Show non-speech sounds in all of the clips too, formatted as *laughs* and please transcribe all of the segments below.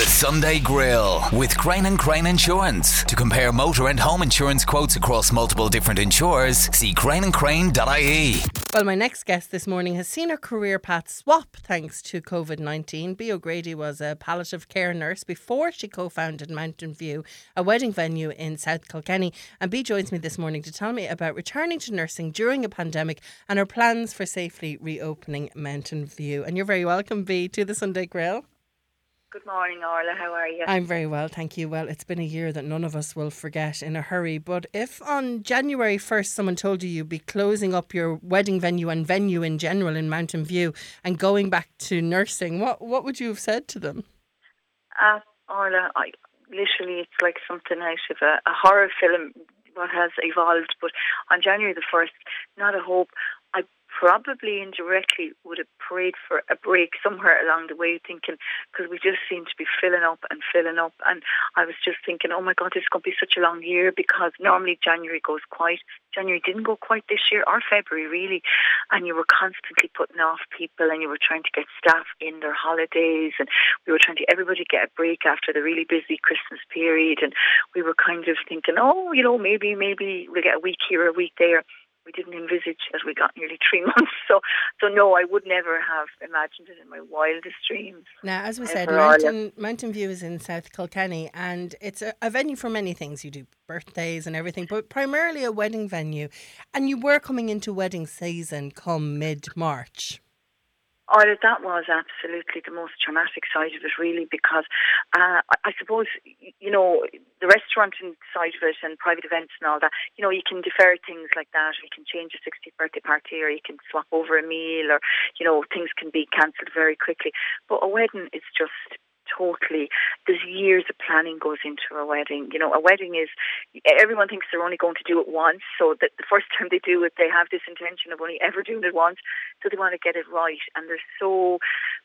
The Sunday Grill with Crane and Crane Insurance. To compare motor and home insurance quotes across multiple different insurers, see craneandcrane.ie. Well, my next guest this morning has seen her career path swap thanks to COVID 19. Bea O'Grady was a palliative care nurse before she co founded Mountain View, a wedding venue in South Kilkenny. And Bea joins me this morning to tell me about returning to nursing during a pandemic and her plans for safely reopening Mountain View. And you're very welcome, Bea, to the Sunday Grill. Good morning, Orla. How are you? I'm very well, thank you. Well, it's been a year that none of us will forget in a hurry. But if on January 1st someone told you you'd be closing up your wedding venue and venue in general in Mountain View and going back to nursing, what, what would you have said to them? Uh, Orla, I, literally, it's like something out of a, a horror film what has evolved. But on January the 1st, not a hope. I probably indirectly would have prayed for a break somewhere along the way, thinking because we just seem to be filling up and filling up. And I was just thinking, oh my God, this is going to be such a long year because normally January goes quiet. January didn't go quite this year, or February really. And you were constantly putting off people and you were trying to get staff in their holidays and we were trying to everybody get a break after the really busy Christmas period. And we were kind of thinking, oh, you know, maybe, maybe we'll get a week here, a week there we didn't envisage that we got nearly *laughs* three months. So, so no, I would never have imagined it in my wildest dreams. Now, as we said, Mountain, Mountain View is in South Kilkenny, and it's a, a, venue for many things. You do birthdays and everything, but primarily a wedding venue. And you were coming into wedding season come mid March. Oh, that was absolutely the most traumatic side of it, really, because uh, I suppose, you know, the restaurant side of it and private events and all that, you know, you can defer things like that. You can change a 60th birthday party or you can swap over a meal or, you know, things can be cancelled very quickly. But a wedding is just totally. There's years of planning goes into a wedding. You know, a wedding is everyone thinks they're only going to do it once, so that the first time they do it, they have this intention of only ever doing it once, so they want to get it right. And there's so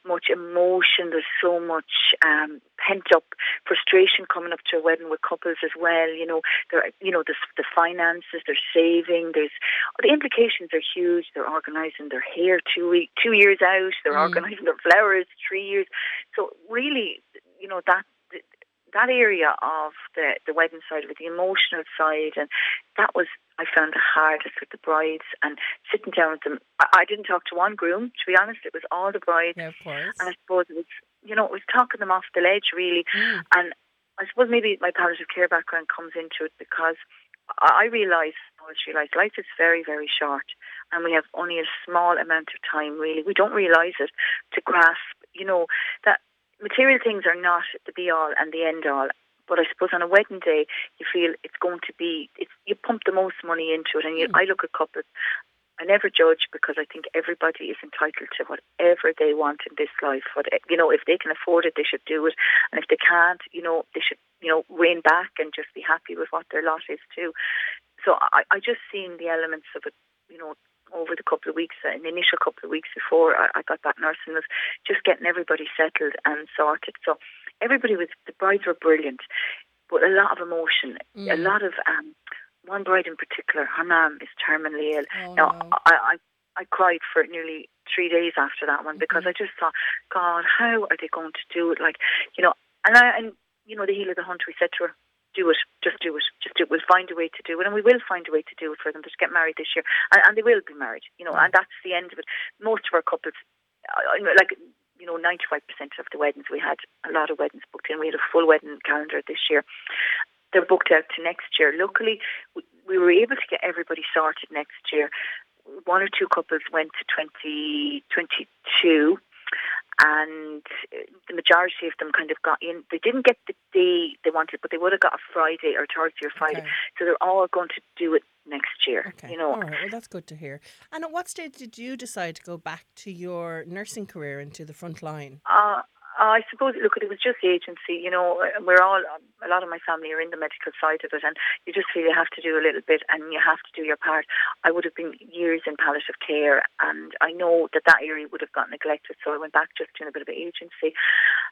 much emotion. There's so much um, pent up frustration coming up to a wedding with couples as well. You know, there, you know, the, the finances, they're saving. There's the implications are huge. They're organising their hair two week, two years out. They're mm. organising their flowers three years. So really, you know that that area of the, the wedding side it, the emotional side, and that was I found the hardest with the brides and sitting down with them. I, I didn't talk to one groom, to be honest. It was all the brides, yeah, of course. and I suppose it was you know it was talking them off the ledge really, mm. and I suppose maybe my palliative care background comes into it because I realise, I always realise, life is very, very short, and we have only a small amount of time. Really, we don't realise it to grasp, you know, that material things are not the be all and the end all. But I suppose on a wedding day, you feel it's going to be, it's, you pump the most money into it. And you, mm. I look at couples, I never judge because I think everybody is entitled to whatever they want in this life. What, you know, if they can afford it, they should do it. And if they can't, you know, they should, you know, rein back and just be happy with what their lot is too. So I, I just seen the elements of it, you know, over the couple of weeks, in the initial couple of weeks before I, I got back nursing, was just getting everybody settled and sorted. So everybody was, the brides were brilliant, but a lot of emotion, mm. a lot of, um, one bride in particular, her mum is terminally ill. Oh, now, no. I, I, I cried for nearly three days after that one because mm-hmm. I just thought, God, how are they going to do it? Like, you know, and I, and you know, the heel of the hunt, we said to her, do it, just do it, just do it. We'll find a way to do it, and we will find a way to do it for them to get married this year, and, and they will be married, you know, and mm. that's the end of it. Most of our couples, like you know, 95% of the weddings we had a lot of weddings booked in. We had a full wedding calendar this year. They're booked out to next year. Luckily, we, we were able to get everybody sorted next year. One or two couples went to 2022 and the majority of them kind of got in. They didn't get the day they wanted, but they would have got a Friday or Thursday or Friday. Okay. So they're all going to do it next year. Okay. You know. All right. Well, that's good to hear. And at what stage did you decide to go back to your nursing career into the front line? Uh, I suppose, look, it was just the agency. You know, we're all, um, a lot of my family are in the medical side of it, and you just feel you have to do a little bit and you have to do your part. I would have been years in palliative care, and I know that that area would have got neglected, so I went back just doing a bit of agency.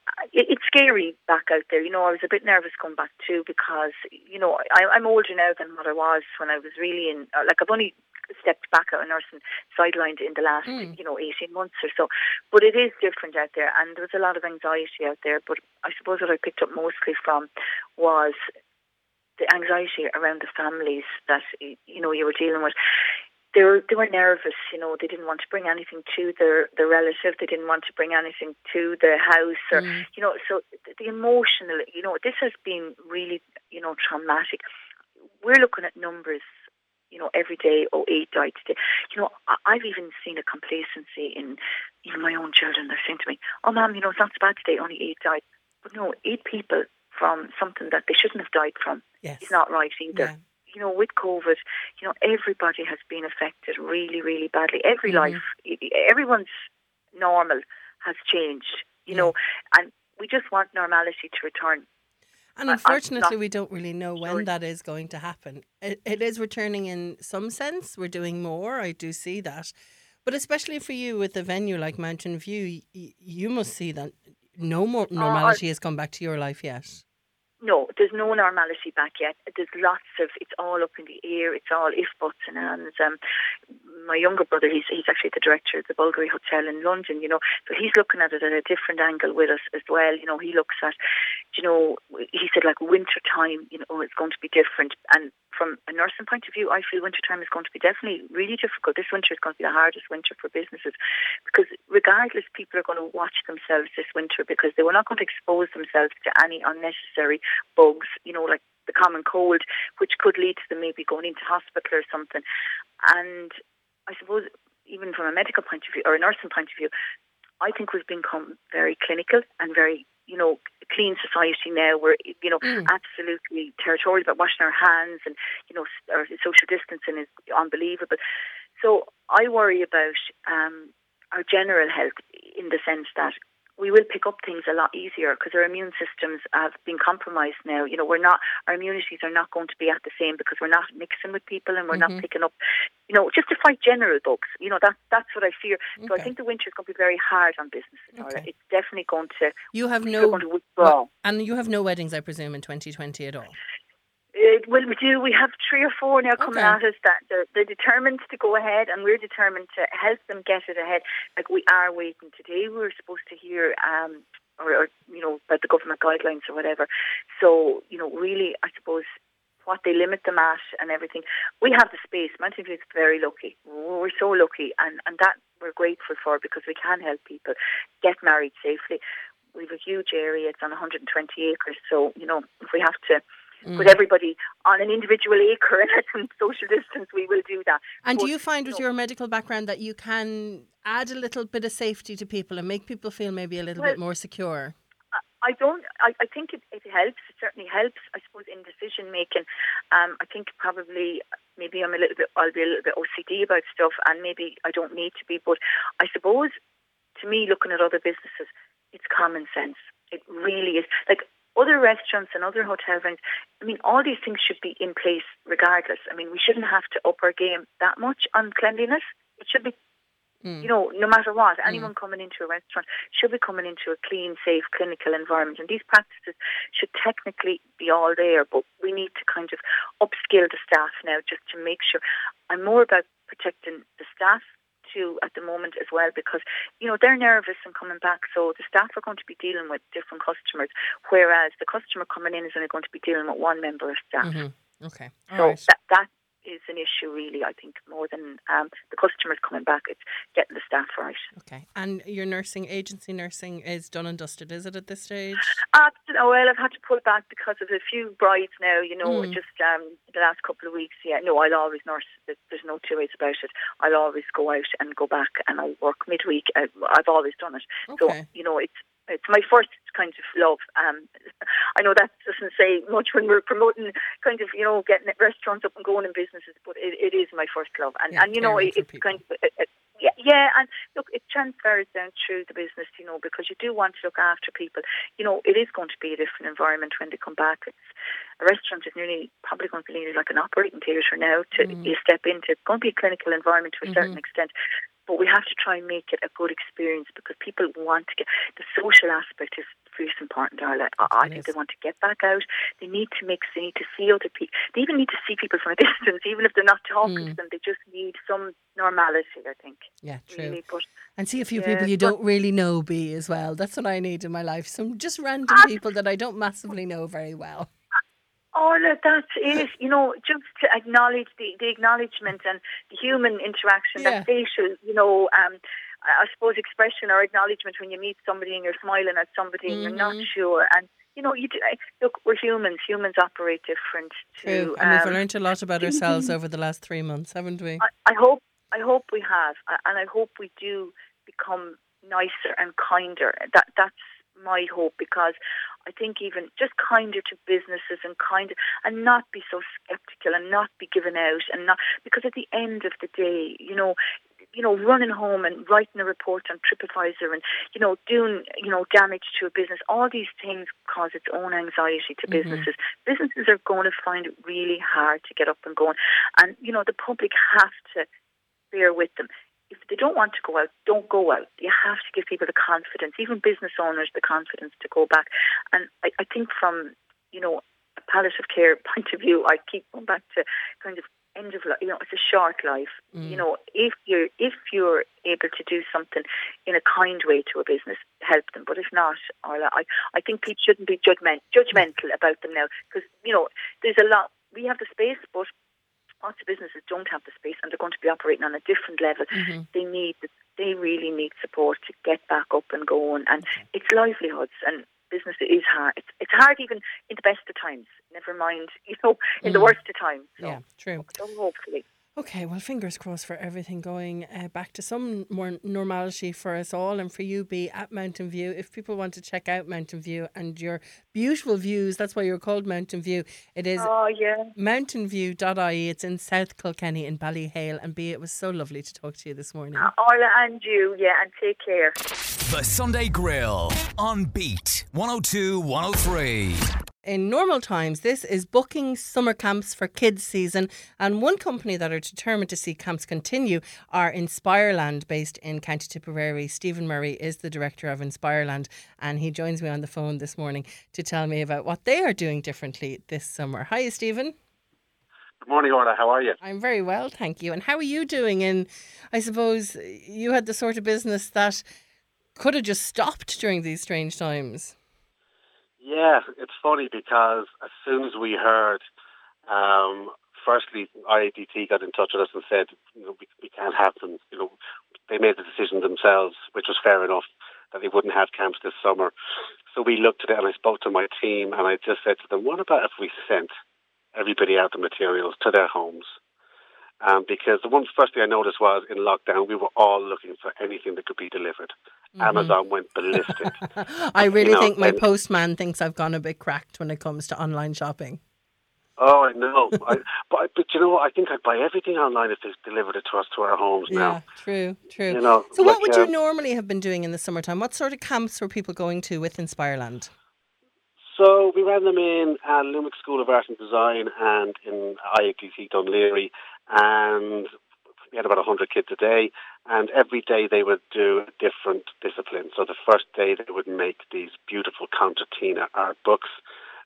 Uh, it's scary back out there. You know, I was a bit nervous coming back too because, you know, I, I'm older now than what I was when I was really in, uh, like, I've only stepped back out of nursing, sidelined in the last, mm. you know, 18 months or so. But it is different out there, and there was a lot of anxiety out there. But I suppose what I picked up mostly from was the anxiety around the families that you know you were dealing with they were they were nervous. You know, they didn't want to bring anything to their their relative. They didn't want to bring anything to the house, or mm. you know. So the emotional, you know, this has been really you know traumatic. We're looking at numbers. You know, every day, oh, eight died today. You know, I've even seen a complacency in even my own children. They're saying to me, "Oh, mom, you know, it's not so bad today. Only eight died." But no, eight people from something that they shouldn't have died from yes. is not right either. Yeah you know, with COVID, you know, everybody has been affected really, really badly. Every mm-hmm. life, everyone's normal has changed, you yeah. know, and we just want normality to return. And unfortunately, we don't really know when sure. that is going to happen. It, it is returning in some sense. We're doing more. I do see that. But especially for you with a venue like Mountain View, you, you must see that no more normality uh, has come back to your life yet no, there's no normality back yet. There's lots of, it's all up in the air. It's all if, buts and ands. Um, my younger brother, he's, he's actually the director of the Bulgari Hotel in London, you know, so he's looking at it at a different angle with us as well. You know, he looks at, you know, he said like winter time, you know, it's going to be different. And from a nursing point of view, I feel winter time is going to be definitely really difficult. This winter is going to be the hardest winter for businesses because regardless, people are going to watch themselves this winter because they were not going to expose themselves to any unnecessary bugs, you know, like the common cold, which could lead to them maybe going into hospital or something. And I suppose even from a medical point of view or a nursing point of view, I think we've become very clinical and very you know, clean society now. We're, you know, mm. absolutely territorial about washing our hands and, you know, our social distancing is unbelievable. So I worry about um, our general health in the sense that we will pick up things a lot easier because our immune systems have been compromised now. You know, we're not, our immunities are not going to be at the same because we're not mixing with people and we're mm-hmm. not picking up, you know, just to fight general bugs. You know, that, that's what I fear. Okay. So I think the winter is going to be very hard on businesses. Okay. It's definitely going to, you have no, going to withdraw. And you have no weddings, I presume, in 2020 at all? Uh, well, we do. We have three or four now coming okay. at us that they're, they're, determined to go ahead, and we're determined to help them get it ahead. Like we are waiting today. We were supposed to hear, um, or, or you know, about the government guidelines or whatever. So you know, really, I suppose what they limit them at and everything. We have the space. Mountain View is very lucky. We're so lucky, and and that we're grateful for because we can help people get married safely. We have a huge area. It's on 120 acres, so you know if we have to mm. with everybody on an individual acre and *laughs* at some social distance, we will do that. And but, do you find with know, your medical background that you can add a little bit of safety to people and make people feel maybe a little well, bit more secure? I don't. I, I think it, it helps. It certainly helps. I suppose in decision making. Um, I think probably maybe I'm a little bit. I'll be a little bit OCD about stuff, and maybe I don't need to be. But I suppose to me, looking at other businesses, it's common sense. It really is. Like other restaurants and other hotel rooms, I mean, all these things should be in place regardless. I mean, we shouldn't have to up our game that much on cleanliness. It should be, mm. you know, no matter what, mm. anyone coming into a restaurant should be coming into a clean, safe, clinical environment. And these practices should technically be all there, but we need to kind of upskill the staff now just to make sure. I'm more about protecting the staff to at the moment as well because you know they're nervous and coming back so the staff are going to be dealing with different customers whereas the customer coming in is only going to be dealing with one member of staff mm-hmm. okay All so right. that, that is an issue, really. I think more than um, the customers coming back, it's getting the staff right. Okay, and your nursing agency nursing is done and dusted, is it at this stage? Uh, well, I've had to pull back because of a few brides now. You know, mm. just um, the last couple of weeks. Yeah, no, I'll always nurse. There's no two ways about it. I'll always go out and go back, and I'll work midweek. I've always done it. Okay. So you know, it's it's my first kind of love. Um, I know that doesn't say much when we're promoting kind of you know getting restaurants up and going in businesses, but it, it is my first love, and yeah, and you know it, it's kind of. It, it, yeah, yeah, and look, it transfers down through the business, you know, because you do want to look after people. You know, it is going to be a different environment when they come back. It's a restaurant is nearly probably going to be nearly like an operating theatre now. To mm. you step into, it's going to be a clinical environment to a mm-hmm. certain extent. But we have to try and make it a good experience because people want to get the social aspect is really important, Darla. I, I think they want to get back out. They need to mix. They need to see other people. They even need to see people from a *laughs* distance, even if they're not talking mm. to them. They just need some normality. I think. Yeah, true. Really. But, and see a few yeah, people you don't really know. Be as well. That's what I need in my life. Some just random people that I don't massively know very well. Oh, look, that's. You know, just to acknowledge the, the acknowledgement and the human interaction, yeah. that facial, you know, um, I suppose expression or acknowledgement when you meet somebody and you're smiling at somebody mm-hmm. and you're not mm-hmm. sure. And you know, you do, look, we're humans. Humans operate different. True, and um, we've learned a lot about ourselves over the last three months, haven't we? I, I hope, I hope we have, and I hope we do become nicer and kinder. That that's my hope because I think even just kinder to businesses and kinder and not be so skeptical and not be given out and not because at the end of the day, you know, you know, running home and writing a report on TripAdvisor and, you know, doing, you know, damage to a business, all these things cause its own anxiety to mm-hmm. businesses. Businesses are going to find it really hard to get up and going. And, you know, the public have to bear with them if they don't want to go out, don't go out. You have to give people the confidence, even business owners, the confidence to go back. And I, I think from, you know, a palliative care *laughs* point of view, I keep going back to kind of end of life. You know, it's a short life. Mm. You know, if you're if you're able to do something in a kind way to a business, help them. But if not, Orla, I I think people shouldn't be judgment judgmental about them now because you know there's a lot. We have the space, but lots of businesses don't have the space and they're going to be operating on a different level. Mm-hmm. They need, they really need support to get back up and going. And it's livelihoods and business is hard. It's, it's hard even in the best of times. Never mind, *laughs* you know, in mm. the worst of times. So, yeah, true. So hopefully. Okay, well, fingers crossed for everything going uh, back to some more normality for us all and for you, be at Mountain View. If people want to check out Mountain View and your beautiful views, that's why you're called Mountain View. It is oh, yeah. mountainview.ie. It's in South Kilkenny in Ballyhale. And Bea, it was so lovely to talk to you this morning. Uh, Orla and you, yeah, and take care. The Sunday Grill on Beat 102 103 in normal times, this is booking summer camps for kids season. And one company that are determined to see camps continue are Inspireland, based in County Tipperary. Stephen Murray is the director of Inspireland, and he joins me on the phone this morning to tell me about what they are doing differently this summer. Hi, Stephen. Good morning, Orla. How are you? I'm very well, thank you. And how are you doing? And I suppose you had the sort of business that could have just stopped during these strange times. Yeah, it's funny because as soon as we heard, um, firstly, IADT got in touch with us and said, you know, we, we can't have them. You know, they made the decision themselves, which was fair enough, that they wouldn't have camps this summer. So we looked at it and I spoke to my team and I just said to them, what about if we sent everybody out the materials to their homes? Um, because the one first thing I noticed was in lockdown, we were all looking for anything that could be delivered. Mm-hmm. Amazon went ballistic. *laughs* I really you know, think my postman thinks I've gone a bit cracked when it comes to online shopping. Oh, I know. *laughs* I, but, but you know, what? I think I'd buy everything online if they delivered it to us to our homes yeah, now. true, true. You know, so, like, what would you um, normally have been doing in the summertime? What sort of camps were people going to with Inspireland? So we ran them in uh, Limerick School of Art and Design and in Dún Laoghaire, and we had about 100 kids a day, and every day they would do a different discipline. So the first day they would make these beautiful concertina art books.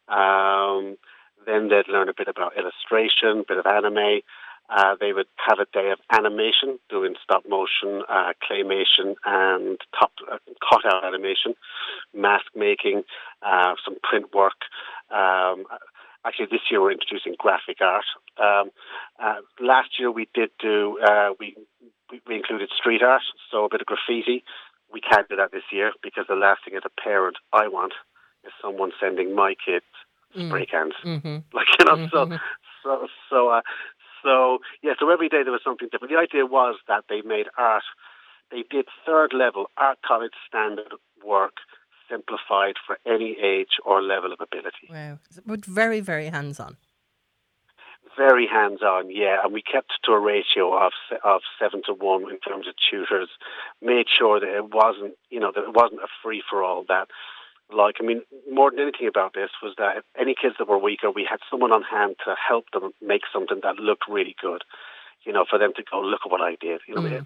Um, then they'd learn a bit about illustration, a bit of anime. Uh, they would have a day of animation, doing stop motion, uh, claymation, and top uh, cutout animation, mask making, uh, some print work. Um, actually, this year we're introducing graphic art. Um, uh, last year we did do uh, we, we included street art, so a bit of graffiti. We can't do that this year because the last thing as a parent I want is someone sending my kids mm. spray cans. Mm-hmm. *laughs* Like you know, mm-hmm. so so so uh, so yeah. So every day there was something different. The idea was that they made art. They did third level art college standard work simplified for any age or level of ability. Wow, but very very hands on. Very hands on, yeah, and we kept to a ratio of of seven to one in terms of tutors. Made sure that it wasn't, you know, that it wasn't a free for all. That like, I mean, more than anything about this was that any kids that were weaker, we had someone on hand to help them make something that looked really good. You know, for them to go, look at what I did. You know, mm.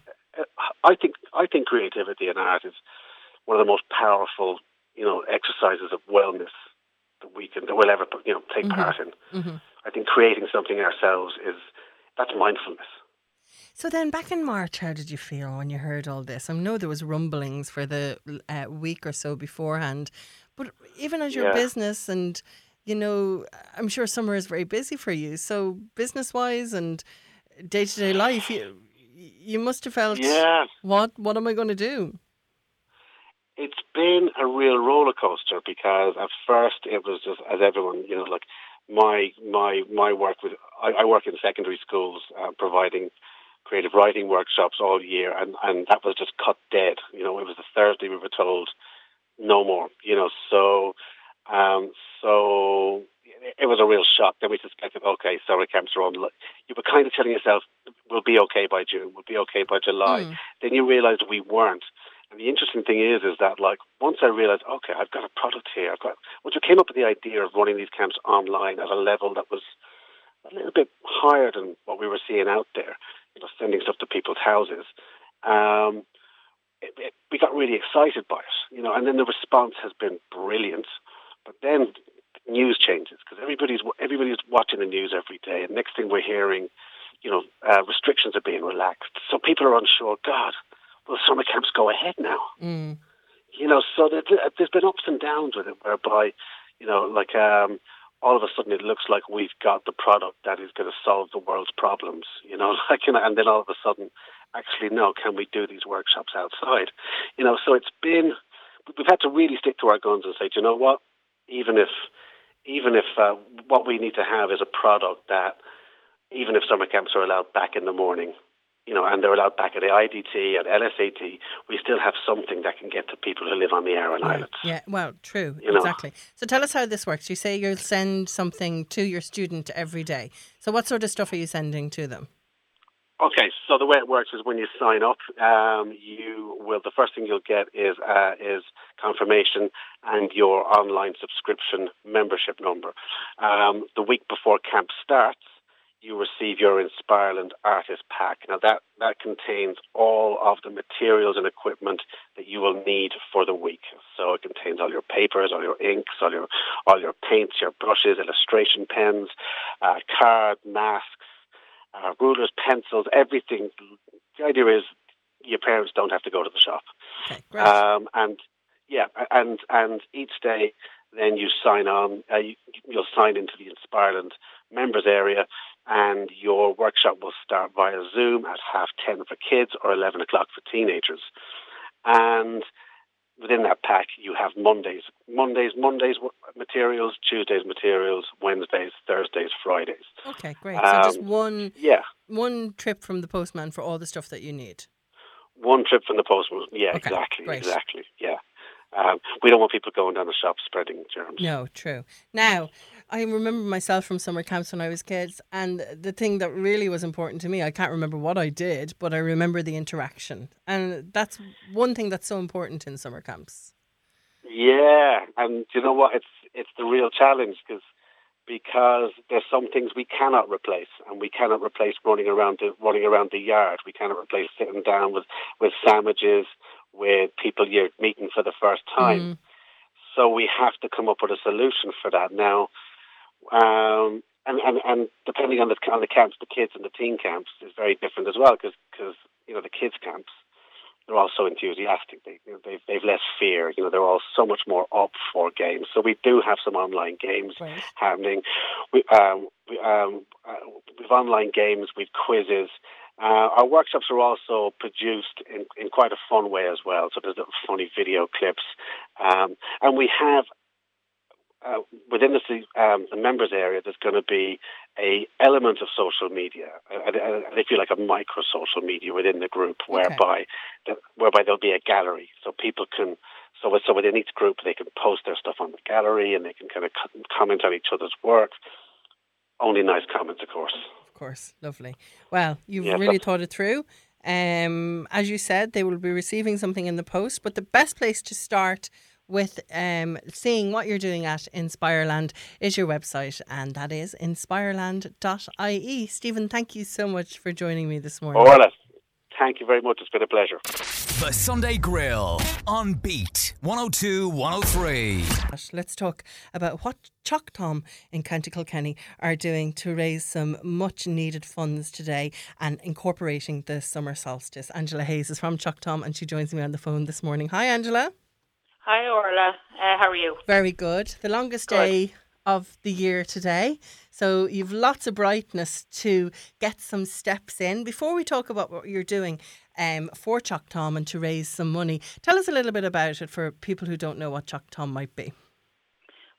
I think I think creativity and art is one of the most powerful, you know, exercises of wellness that we can that we'll ever you know take Mm-hmm. part in. I think creating something ourselves is that's mindfulness. So then, back in March, how did you feel when you heard all this? I know there was rumblings for the uh, week or so beforehand, but even as your Yeah. business and you know, I'm sure summer is very busy for you. So business wise and day to day life, you you must have felt, Yeah. what what am I going to do? It's been a real roller coaster because at first it was just as everyone, you know, like my my my work with I, I work in secondary schools uh, providing creative writing workshops all year, and and that was just cut dead. You know, it was the Thursday we were told no more. You know, so um, so it was a real shock. Then we suspected, okay, summer camps are on. You were kind of telling yourself, we'll be okay by June, we'll be okay by July. Mm. Then you realised we weren't. And the interesting thing is, is that like once I realised, okay, I've got a product here. I've got. Once we came up with the idea of running these camps online at a level that was a little bit higher than what we were seeing out there, you know, sending stuff to people's houses. Um, it, it, we got really excited by it, you know, and then the response has been brilliant. But then news changes because everybody's everybody's watching the news every day, and next thing we're hearing, you know, uh, restrictions are being relaxed, so people are unsure. God, will summer camps go ahead now? Mm. You know, so there, there's been ups and downs with it, whereby, you know, like um, all of a sudden it looks like we've got the product that is going to solve the world's problems. You know, *laughs* like, you know, and then all of a sudden, actually, no, can we do these workshops outside? You know, so it's been we've had to really stick to our guns and say, do you know what? Even if even if uh, what we need to have is a product that, even if summer camps are allowed back in the morning, you know, and they're allowed back at the IADT and LSAD, we still have something that can get to people who live on the Aran Islands. Yeah, well, true, You know. exactly. So tell us how this works. You say you'll send something to your student every day. So what sort of stuff are you sending to them? Okay, so the way it works is when you sign up, um, you will. The first thing you'll get is uh, is confirmation and your online subscription membership number. Um, the week before camp starts, you receive your Inspireland Artist Pack. Now that that contains all of the materials and equipment that you will need for the week. So it contains all your papers, all your inks, all your all your paints, your brushes, illustration pens, uh, card, masks uh, rulers, pencils, everything. The idea is your parents don't have to go to the shop. Okay. Um, and yeah, and and each day then you sign on. Uh, you, you'll sign into the Inspireland members area, and your workshop will start via Zoom at half ten for kids or eleven o'clock for teenagers. And within that pack, you have Mondays, Mondays, Mondays materials, Tuesdays materials, Wednesdays, Thursdays, Fridays. okay, great. So just um, one Yeah, one trip from the postman for all the stuff that you need. One trip from the postman. Yeah, Okay, exactly, great. exactly. Yeah, um, we don't want people going down the shop spreading germs. No, true. Now, I remember myself from summer camps when I was kids, and the thing that really was important to me, I can't remember what I did, but I remember the interaction. And that's one thing that's so important in summer camps. Yeah, and you know what? It's it's the real challenge because because there's some things we cannot replace, and we cannot replace running around the running around the yard. We cannot replace sitting down with with sandwiches with people you're meeting for the first time. Mm. So we have to come up with a solution for that now. Um, and, and, and depending on the on the camps, the kids and the teen camps is very different as well because cause, you know the kids camps they're all so enthusiastic. They you know, they've they've less fear. You know they're all so much more up for games. So we do have some online games Right. happening. We um we um uh, we've online games, we've quizzes. Uh, our workshops are also produced in, in quite a fun way as well. So there's funny video clips, um, and we have uh, within the, um, the members area. There's going to be a element of social media. I, I, I feel like a micro social media within the group, whereby the, whereby there'll be a gallery, so people can. So, so within each group, they can post their stuff on the gallery, and they can kind of comment on each other's work. Only nice comments, of course. Of course, lovely. Well, you've Yeah, really thought it through. Um, as you said, they will be receiving something in the post, but the best place to start with um, seeing what you're doing at Inspireland is your website, and that is inspireland.ie. Stephen, thank you so much for joining me this morning. Orla, Thank you very much. It's been a pleasure. The Sunday Grill on Beat 102 103. Let's talk about what Teac Tom in County Kilkenny are doing to raise some much needed funds today and incorporating the summer solstice. Angela Hayes is from Teac Tom and she joins me on the phone this morning. Hi, Angela. Hi, Orla. Uh, how are you? Very good. The longest Good. day of the year today. So you've lots of brightness to get some steps in. Before we talk about what you're doing um, for Teac Tom and to raise some money, tell us a little bit about it for people who don't know what Teac Tom might be.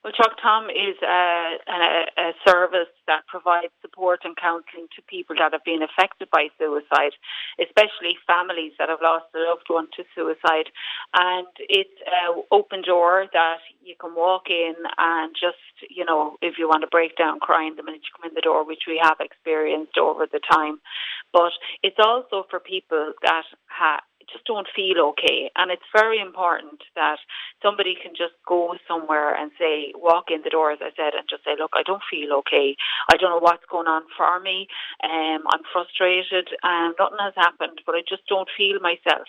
Well, Teac Tom is a, a, a service that provides support and counselling to people that have been affected by suicide, especially families that have lost a loved one to suicide. And it's an open door that you can walk in and just, you know, if you want to break down crying the minute you come in the door, which we have experienced over the time. But it's also for people that ha- just don't feel okay. And it's very important that somebody can just go somewhere and say, walk in the door, as I said, and just say, look, I don't feel okay. I don't know what's going on for me. Um, I'm frustrated. Um, nothing has happened, but I just don't feel myself.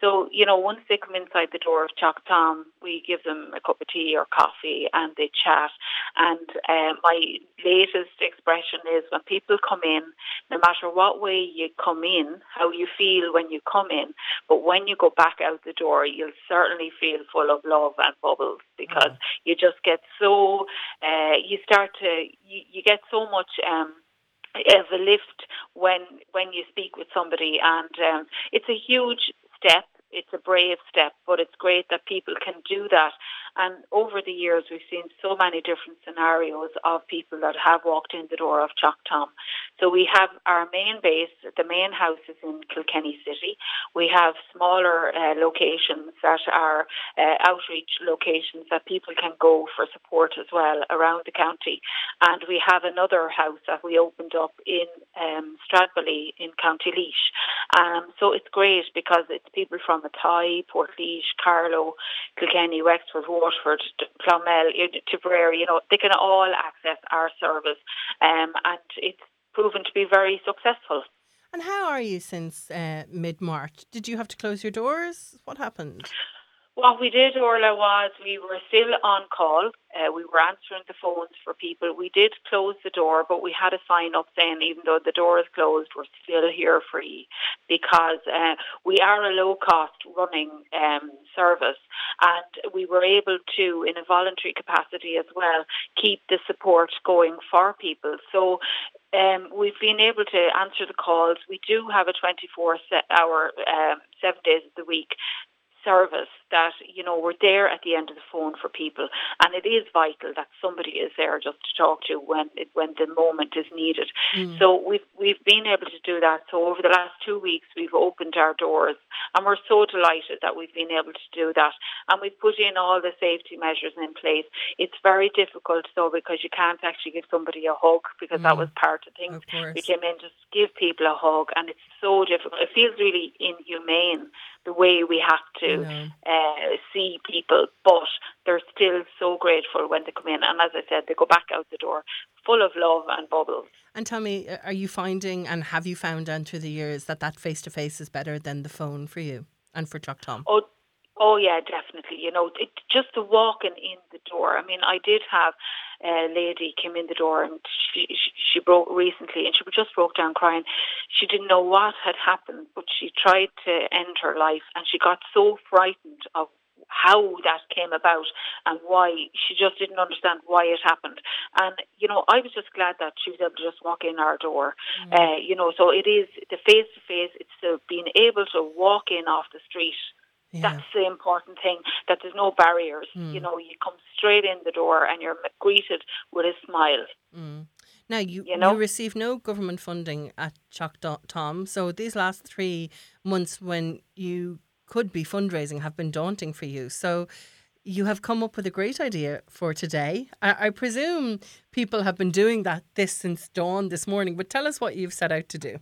So, you know, once they come inside the door of Teac Tom, we give them a cup of tea or coffee and they chat. And um, my latest expression is when people come in, no matter what way you come in, how you feel when you come in, but when you go back out the door, you'll certainly feel full of love and bubbles because you just get so, uh, you start to, you, you get so much. Um, of a lift when when you speak with somebody, and um, it's a huge step. It's a brave step, but it's great that people can do that. And over the years, we've seen so many different scenarios of people that have walked in the door of Teac Tom. So we have our main base, the main house is in Kilkenny City. We have smaller uh, locations that are uh, outreach locations that people can go for support as well around the county. And we have another house that we opened up in um, Stradbally in County Laois. Um, so it's great because it's people from Athy, Portlaoise, Carlow, Kilkenny, Wexford, Waterford, Clonmel, Tipperary, you know, they can all access our service. Um, and it's proven to be very successful. And how are you since uh, mid March? Did you have to close your doors? What happened? What we did, Orla, was we were still on call. Uh, we were answering the phones for people. We did close the door, but we had a sign up saying, even though the door is closed, we're still here for you because uh, we are a low cost running um, service and we were able to, in a voluntary capacity as well, keep the support going for people. So um, we've been able to answer the calls. We do have a 24 hour, um, seven days of the week service that you know we're there at the end of the phone for people. And it is vital that somebody is there just to talk to when it, when the moment is needed. Mm. so we've we've been able to do that. So over the last two weeks we've opened our doors. And we're so delighted that we've been able to do that. And we've put in all the safety measures in place. It's very difficult though because you can't actually give somebody a hug because mm. that was part of things. Of we came in just give people a hug and it's so difficult. It feels really inhumane the way we have to uh, Uh, see people, but they're still so grateful when they come in. And as I said, they go back out the door full of love and bubbles. And tell me, are you finding and have you found down through the years that that face to face is better than the phone for you and for Teac Tom? Oh, Oh yeah, definitely. You know, it, just the walking in the door. I mean, I did have a lady came in the door and she, she she broke recently and she just broke down crying. She didn't know what had happened, but she tried to end her life and she got so frightened of how that came about and why she just didn't understand why it happened. And you know, I was just glad that she was able to just walk in our door. Mm. Uh, you know, so it is the face to face. It's the being able to walk in off the street yeah. That's the important thing, that there's no barriers. Mm. You know, you come straight in the door and you're greeted with a smile. Mm. Now, you, you, know? you receive no government funding at Teac Tom. So these last three months when you could be fundraising have been daunting for you. So you have come up with a great idea for today. I, I presume people have been doing that this since dawn this morning, but tell us what you've set out to do.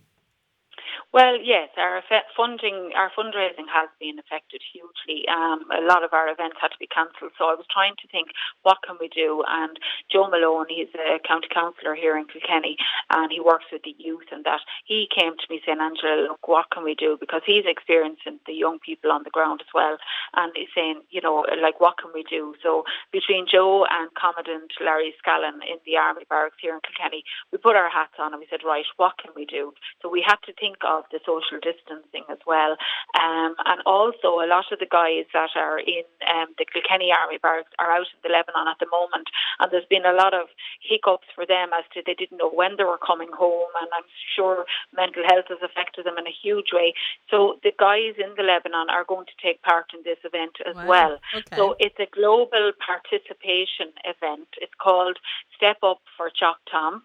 Well, yes, our funding, our fundraising has been affected hugely. Um, a lot of our events had to be cancelled, so I was trying to think, what can we do? And Joe Malone, he's a county councillor here in Kilkenny, and he works with the youth, and that he came to me saying, Angela, look, what can we do? Because he's experiencing the young people on the ground as well, and he's saying, you know, like, what can we do? So between Joe and Commandant Larry Scallon in the Army Barracks here in Kilkenny, we put our hats on and we said, right, what can we do? So we had to think of the social distancing as well. Um, and also, a lot of the guys that are in um, the Kilkenny Army Barracks are out in the Lebanon at the moment. And there's been a lot of hiccups for them as to they didn't know when they were coming home. And I'm sure mental health has affected them in a huge way. So the guys in the Lebanon are going to take part in this event as Wow. well. Okay. So it's a global participation event. It's called Step Up for Teac Tom.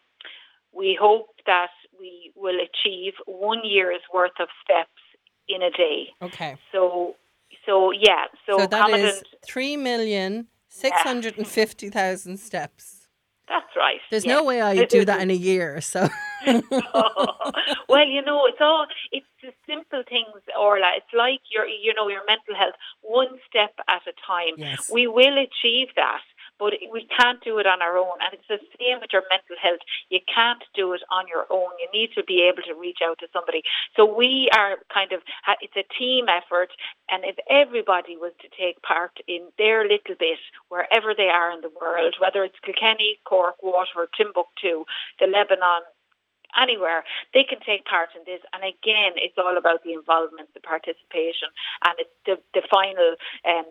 We hope that we will achieve one year's worth of steps in a day. Okay. So, so yeah. So, So that is three million six hundred and fifty thousand steps. that's right. There's yes. no way I do that in a year. So *laughs* well, you know, it's all it's the simple things, Orla. It's like your, you know, your mental health, one step at a time. Yes. We will achieve that, but we can't do it on our own. And it's the same with your mental health. You can't do it on your own. You need to be able to reach out to somebody. So we are kind of, it's a team effort. And if everybody was to take part in their little bit, wherever they are in the world, whether it's Kilkenny, Cork, Waterford, Timbuktu, the Lebanon, anywhere, they can take part in this. And again, it's all about the involvement, the participation, and it's the the final. Um,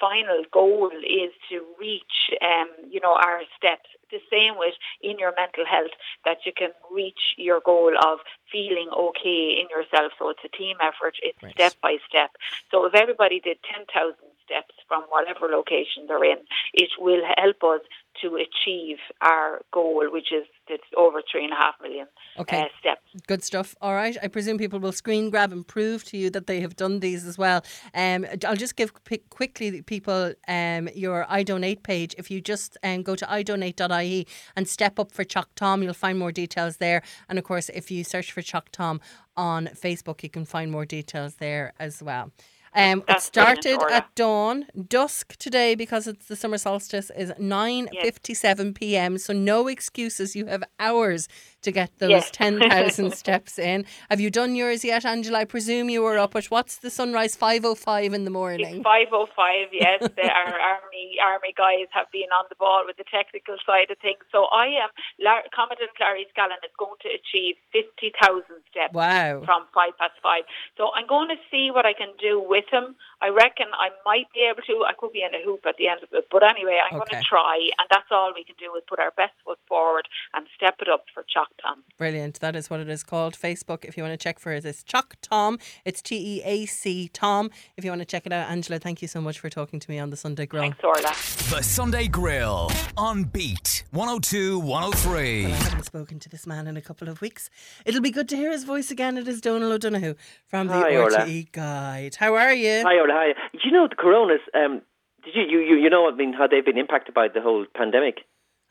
final goal is to reach, um, you know, our steps. The same with in your mental health that you can reach your goal of feeling okay in yourself. So it's a team effort. It's Right. step by step. So if everybody did ten thousand steps from whatever location they're in, it will help us to achieve our goal, which is it's over three and a half million Okay. uh, steps. Good stuff. All right. I presume people will screen grab and prove to you that they have done these as well. Um, I'll just give quick, quickly people um, your iDonate page. If you just um, go to idonate.ie and step up for Teac Tom, you'll find more details there. And of course, if you search for Teac Tom on Facebook, you can find more details there as well. Um, it started at dawn. Dusk today, because it's the summer solstice, is nine fifty-seven p.m. So no excuses. You have hours to get those Yes. ten thousand *laughs* steps in. Have you done yours yet, Angela? I presume you were up at what's the sunrise five oh five in the morning. It's five oh five. Yes, the, *laughs* our army army guys have been on the ball with the technical side of things. So I am Lar- Commandant Larry Scallon is going to achieve fifty thousand steps. Wow. From five past five. So I'm going to see what I can do with him. I reckon I might be able to. I could be in a hoop at the end of it, but anyway, I'm Okay. going to try, and that's all we can do is put our best foot forward and step it up for Teac Tom. Brilliant. That is what it is called. Facebook, if you want to check for it, it's Teac Tom. It's T E A C Tom. If you want to check it out, Angela, thank you so much for talking to me on the Sunday Grill. Thanks, Orla. The Sunday Grill on Beat 102 103. I haven't spoken to this man in a couple of weeks. It'll be good to hear his voice again. It is Donal O'Donoghue from the Hi, Orla. RTE Guide. How are you? Hi, Ola. Hi. Do you know the coronas? Um, did you, you you you know I mean how they've been impacted by the whole pandemic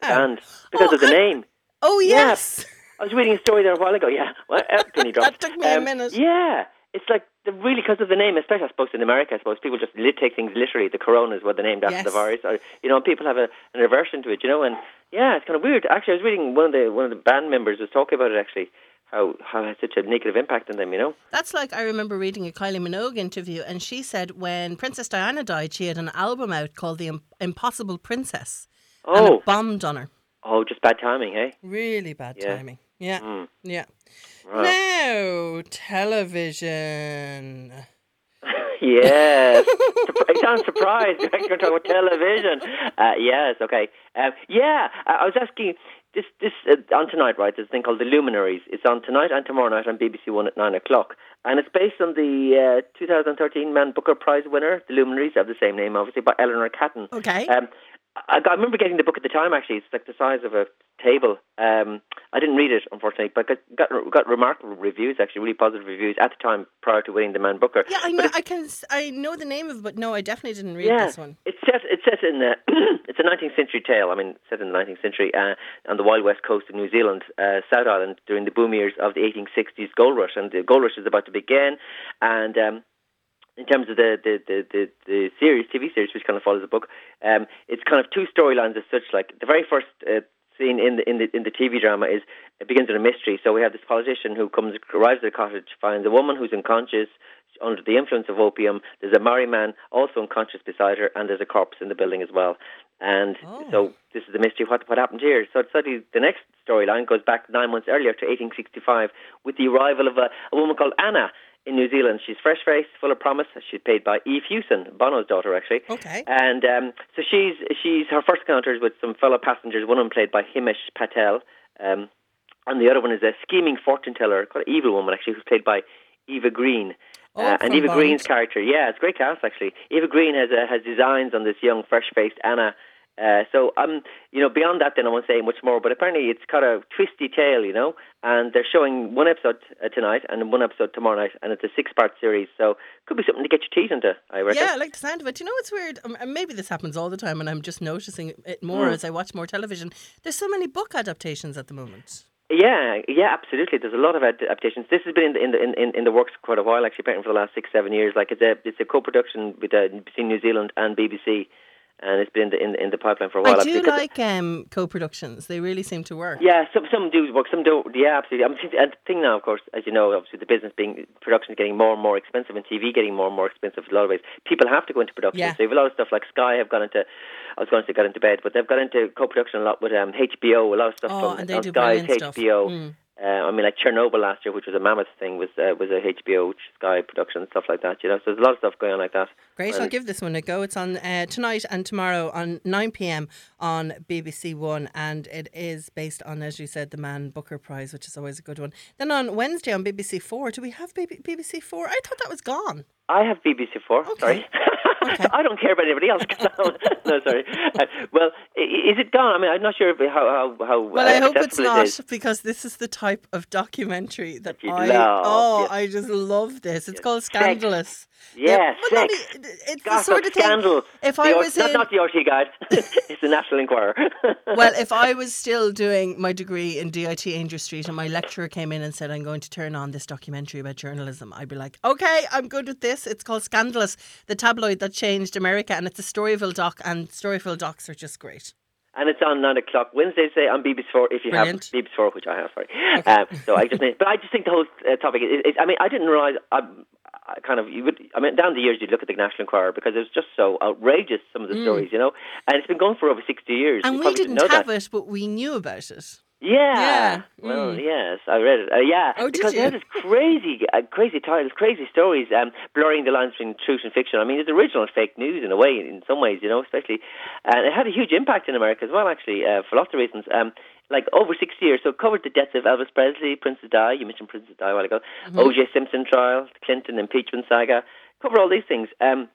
How? and because Oh, of the I- name. Oh, Yeah. yes. I was reading a story there a while ago. Yeah, well, penny drop. That took me a um, minute. Yeah, it's like the, really because of the name, especially I suppose in America. I suppose people just take things literally. The coronas were the named after Yes. the virus, or you know, people have a, an aversion to it. You know, and yeah, it's kind of weird. Actually, I was reading one of the one of the band members was talking about it actually. How how it has such a negative impact on them, you know? That's like I remember reading a Kylie Minogue interview, and she said when Princess Diana died, she had an album out called The Impossible Princess, and Oh, it bombed on her. Oh, just bad timing, hey? Really bad Yeah. timing. Yeah, Mm. yeah. Wow. Now television. *laughs* yes. *laughs* Surpri- it sounds surprised. *laughs* You're talking about television. Uh, yes, okay. Um, yeah, I I was asking this this uh, on tonight, right? There's a thing called The Luminaries. It's on tonight and tomorrow night on BBC One at nine o'clock, and it's based on the uh, 2013 Man Booker Prize winner, The Luminaries, have the same name, obviously, by Eleanor Catton. Okay. Um, I, I remember getting the book at the time. Actually, it's like the size of a table. Um, I didn't read it unfortunately, but got, got got remarkable reviews. Actually, really positive reviews at the time prior to winning the Man Booker. Yeah, I know. I can. I know the name of it, but no, I definitely didn't read yeah, this one. It's set. It's set in. Uh, *clears throat* it's a 19th century tale. I mean, set in the 19th century uh, on the wild west coast of New Zealand, uh, South Island, during the boom years of the 1860s gold rush, and the gold rush is about to begin, and. Um, in terms of the the, the, the, the series, TV series, which kind of follows the book, um, it's kind of two storylines as such. Like the very first uh, scene in the in the in the TV drama is it begins with a mystery. So we have this politician who comes arrives at the cottage, finds a woman who's unconscious under the influence of opium. There's a married man also unconscious beside her, and there's a corpse in the building as well. And Oh. so this is the mystery what what happened here. So suddenly the next storyline goes back nine months earlier to 1865 with the arrival of a, a woman called Anna in New Zealand. She's fresh faced, full of promise. She's played by Eve Hewson, Bono's daughter, actually. Okay. And um, so she's she's her first encounter is with some fellow passengers. One of them played by Himesh Patel, um, and the other one is a scheming fortune teller, quite an evil woman actually, who's played by Eva Green. Oh, Uh, and Eva Bond. Green's character, yeah, it's a great cast actually. Eva Green has uh, has designs on this young, fresh-faced Anna. Uh, so um, you know, beyond that, then I won't say much more. But apparently, it's got a twisty tale, you know. And they're showing one episode uh, tonight and one episode tomorrow night, and it's a six-part series. So could be something to get your teeth into. I reckon. Yeah, I like the sound of it. You know, it's weird. Um, maybe this happens all the time, and I'm just noticing it more Hmm. as I watch more television. There's so many book adaptations at the moment. Yeah, yeah, absolutely. There's a lot of adaptations. This has been in the, in the in, in, in the works quite a while, actually, apparently for the last six, seven years. Like it's a it's a co-production with uh, between New Zealand and BBC, and it's been in the in, in the pipeline for a while. I do like um, co-productions. They really seem to work. Yeah, some some do work, some don't. Yeah, absolutely. I'm think- and the thing now, of course, as you know, obviously the business being production is getting more and more expensive, and TV getting more and more expensive in a lot of ways. People have to go into production. Yeah. So you have a lot of stuff like Sky have gone into. I was going to say got into bed, but they've got into co-production a lot with um, HBO. A lot of stuff Oh, from and they on do stuff. HBO. Mm. Uh, I mean, like Chernobyl last year, which was a mammoth thing, was uh, was a HBO Sky production and stuff like that. You know, so there's a lot of stuff going on like that. Great, I'll give this one a go. It's on uh, tonight and tomorrow on 9 pm on BBC One, and it is based on, as you said, the Man Booker Prize, which is always a good one. Then on Wednesday on BBC Four, do we have BBC Four? I thought that was gone. I have BBC Four. Sorry, *laughs* Okay. I don't care about anybody else. *laughs* No, sorry. Uh, well, is it gone? I mean, I'm not sure how how how. Well, uh, I hope it's accessible it not because this is the type of documentary that you I love, oh yes. I just love this. It's called sex. Scandalous. Yeah, but not sex. it's the sort of thing. scandal. If The I was not, in, not the RT guide, *laughs* it's the National Enquirer. well, if I was still doing my degree in DIT Aungier Street and my lecturer came in and said, I'm going to turn on this documentary about journalism, I'd be like, okay, I'm good with this. It's called Scandalous, the tabloid that changed America. And it's a Storyville doc, and Storyville docs are just great. and it's on nine o'clock Wednesday say on BBC Four if you Brilliant. have BBC Four, which I have. Sorry, um, so I just but I just think the whole uh, topic. Is, is, I mean, I didn't realize. I, I kind of you would. I mean, down the years you'd look at the National Enquirer because it was just so outrageous. Some of the stories, you know, and it's been going for over sixty years. Mm. And You we didn't have that. it, but we knew about it. Yeah. Yeah. Well, Mm. yes, I read it. Uh, yeah. Oh, because you? it has this crazy, uh, crazy titles, crazy stories, um, blurring the lines between truth and fiction. I mean, it's original fake news in a way, in some ways, you know, especially. And it had a huge impact in America as well, actually, uh, for lots of reasons. Um, like over six years, so it covered the deaths of Elvis Presley, Princess Di. You mentioned Princess Di a while ago. Mm-hmm. O.J. Simpson trial, the Clinton impeachment saga. Cover all these things. Um,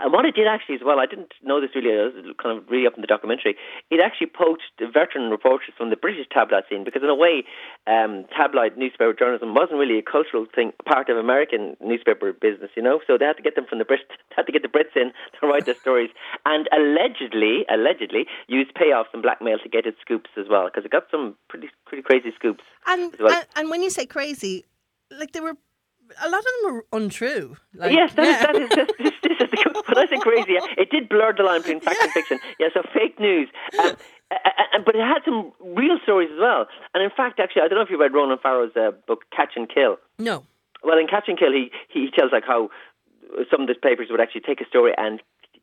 and what it did actually as well, I didn't know this really, I was kind of really up in the documentary. It actually poached veteran reporters from the British tabloid scene because, in a way, um, tabloid newspaper journalism wasn't really a cultural thing, part of American newspaper business, you know. So they had to get them from the Brits, *laughs* had to get the Brits in to write their stories, and allegedly, allegedly, used payoffs and blackmail to get its scoops as well because it got some pretty, pretty crazy scoops. And, well. and, and when you say crazy, like they were, a lot of them are untrue. Like, yes, that, yeah. is, that is this, this, this is when I say crazy, it did blur the line between fact and fiction. Yeah, so fake news. Um, a- a- a- but it had some real stories as well. And in fact, actually, I don't know if you read Ronan Farrow's uh, book Catch and Kill. no. Well, in Catch and Kill, he, he tells like how some of the papers would actually take a story and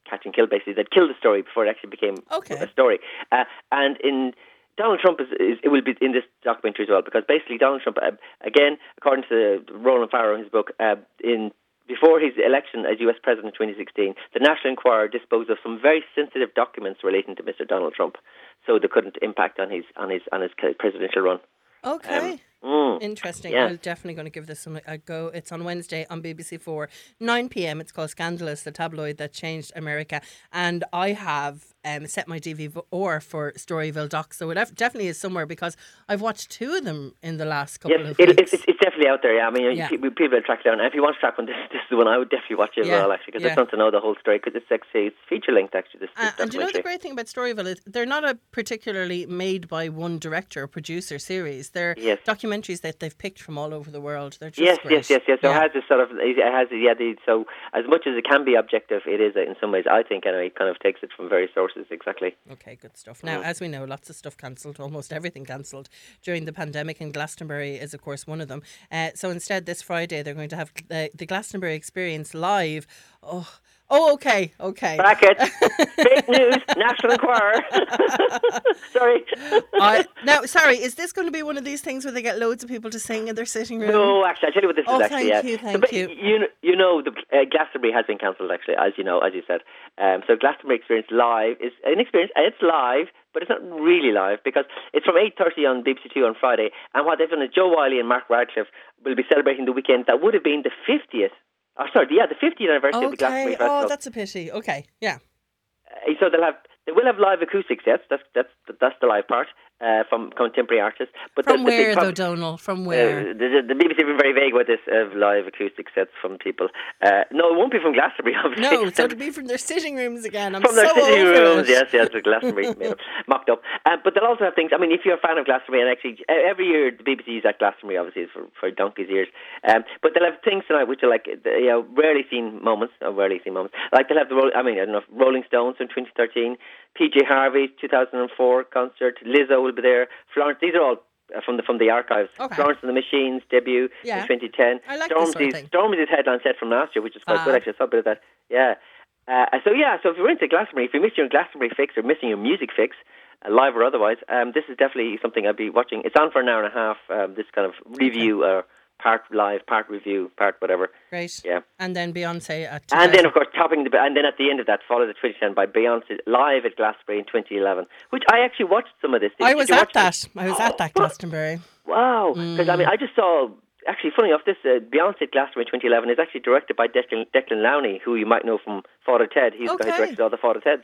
catch and kill. Basically, they'd kill the story before it actually became Okay. a story. Uh, and in Donald Trump is, is it will be in this documentary as well because basically Donald Trump uh, again, according to Ronan Farrow in his book, uh, in before his election as U.S. president in 2016, the National Enquirer disposed of some very sensitive documents relating to Mr. Donald Trump, so they couldn't impact on his on his on his presidential run. Okay. Mm. Interesting. yeah. I'm definitely going to give this some a go. It's on Wednesday on BBC Four, 9 p.m. It's called Scandalous, the tabloid that changed America. And I have um, set my DVR for Storyville Docs. So it definitely is somewhere because I've watched two of them in the last couple Yes, of it, weeks. it's, it's definitely out there. Yeah, I mean, Yeah. people, people track it down. And if you want to track one, *laughs* this, this is the one I would definitely watch as Yeah, well, actually, because yeah. I want to know the whole story. Because it's actually it's feature length, actually. This, this Uh, and do you know the great thing about Storyville is they're not a particularly made by one director or producer series. They're Yes. documentaries that they've picked from all over the world. They're just Yes, great. yes, yes, yes. So Yeah. it has this sort of, it has, yeah. The, so as much as it can be objective, it is uh, in some ways. I think anyway, it kind of takes it from various sources. Exactly. Okay, good stuff. Now, as we know, lots of stuff cancelled, almost everything cancelled during the pandemic, and Glastonbury is, of course, one of them. Uh, so instead, this Friday, they're going to have the, the Glastonbury experience live. Oh, oh, okay, okay. Bracket. *laughs* Fake news. National Enquirer. *laughs* Sorry. I, now, sorry, is this going to be one of these things where they get loads of people to sing in their sitting room? No, actually, I'll tell you what this Oh, is actually. thank yeah. you, thank but you. You, you know, the uh, Glastonbury has been cancelled, actually, as you know, as you said. Um, so Glastonbury Experience Live is an experience, and it's live, but it's not really live because it's from 8.30 on BBC Two on Friday. And what they've done is Jo Whiley and Mark Radcliffe will be celebrating the weekend that would have been the 50th. Oh, sorry, yeah, the 50th anniversary of the Glastonbury Festival. Oh, that's a pity. Okay. Yeah. Uh, so they'll have they will have live acoustic sets. That's that's that's the live part uh, from contemporary artists. But From the, the where, though, Donal? From where? Uh, the, the BBC have been very vague about this of live acoustic sets from people. Uh, no, it won't be from Glastonbury, *laughs* obviously. no, so it'll be from their sitting rooms again. I'm from their sitting rooms, it. yes, yes, the Glastonbury *laughs* mocked up. Uh, but they'll also have things. I mean, if you're a fan of Glastonbury, and actually uh, every year the BBC is at Glastonbury, obviously, for for donkey's ears. Um, but they'll have things tonight which are like you know rarely seen moments, or rarely seen moments. Like they'll have the I mean, I don't know, Rolling Stones in 2013, PJ Harvey 2004 concert, Lizzo will be there, Florence. These are all. uh, From the from the archives, Okay. Florence and the Machines debut Yeah. in 2010. I like this sort of Stormzy's. Stormzy's headline set from last year, which is quite good Ah. actually. I saw a bit of that. Yeah. Uh, so yeah, so if you're into Glastonbury, if you miss your Glastonbury fix or missing your music fix, uh, live or otherwise, um, this is definitely something I'd be watching. It's on for an hour and a half. Um, this kind of review, or part live, part review, part whatever. Great. Yeah. And then Beyonce at And then, of course, topping the and then at the end of that, followed the 2010 by Beyonce live at Glastonbury in 2011, which I actually watched some of this. I was at that. I was at that Glastonbury. Wow, because I Mm. mean, I just saw. Actually, funny enough, this uh, Beyonce at Glastonbury 2011 is actually directed by Declan, Declan Lowney, who you might know from Father Ted. He's the guy who directed all the Father Teds.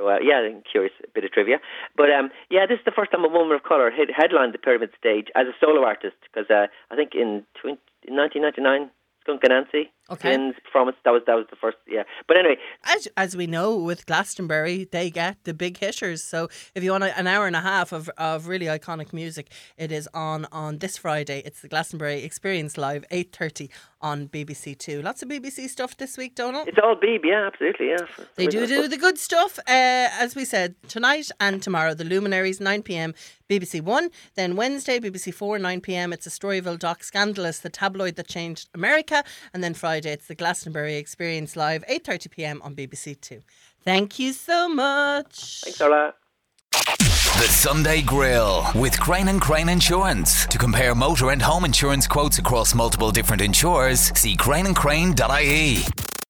So uh, yeah, curious a bit of trivia. But um, yeah, this is the first time a woman of color head- headlined the Pyramid stage as a solo artist. Because uh, I think in, 20, in 1999, Skunk Anansie, Okay. Performance. That was that was the first. Yeah, but anyway, As, as we know, with Glastonbury, they get the big hitters. So if you want a, an hour and a half of, of really iconic music, it is on on this Friday. It's the Glastonbury Experience Live, 8.30 on BBC Two. Lots of BBC stuff this week, Donal. it's all Beeb. Yeah, absolutely. Yeah, They do do the good stuff, uh, as we said, tonight and tomorrow. The Luminaries, 9 pm, BBC One. Then Wednesday, BBC Four, 9 pm. It's a Storyville doc, Scandalous, the tabloid that changed America. And then Friday, it's the Glastonbury Experience Live, 8.30 pm on BBC Two. Thank you so much. Thanks, Orla. The Sunday Grill with Crane and Crane Insurance. To compare motor and home insurance quotes across multiple different insurers, see craneandcrane.ie.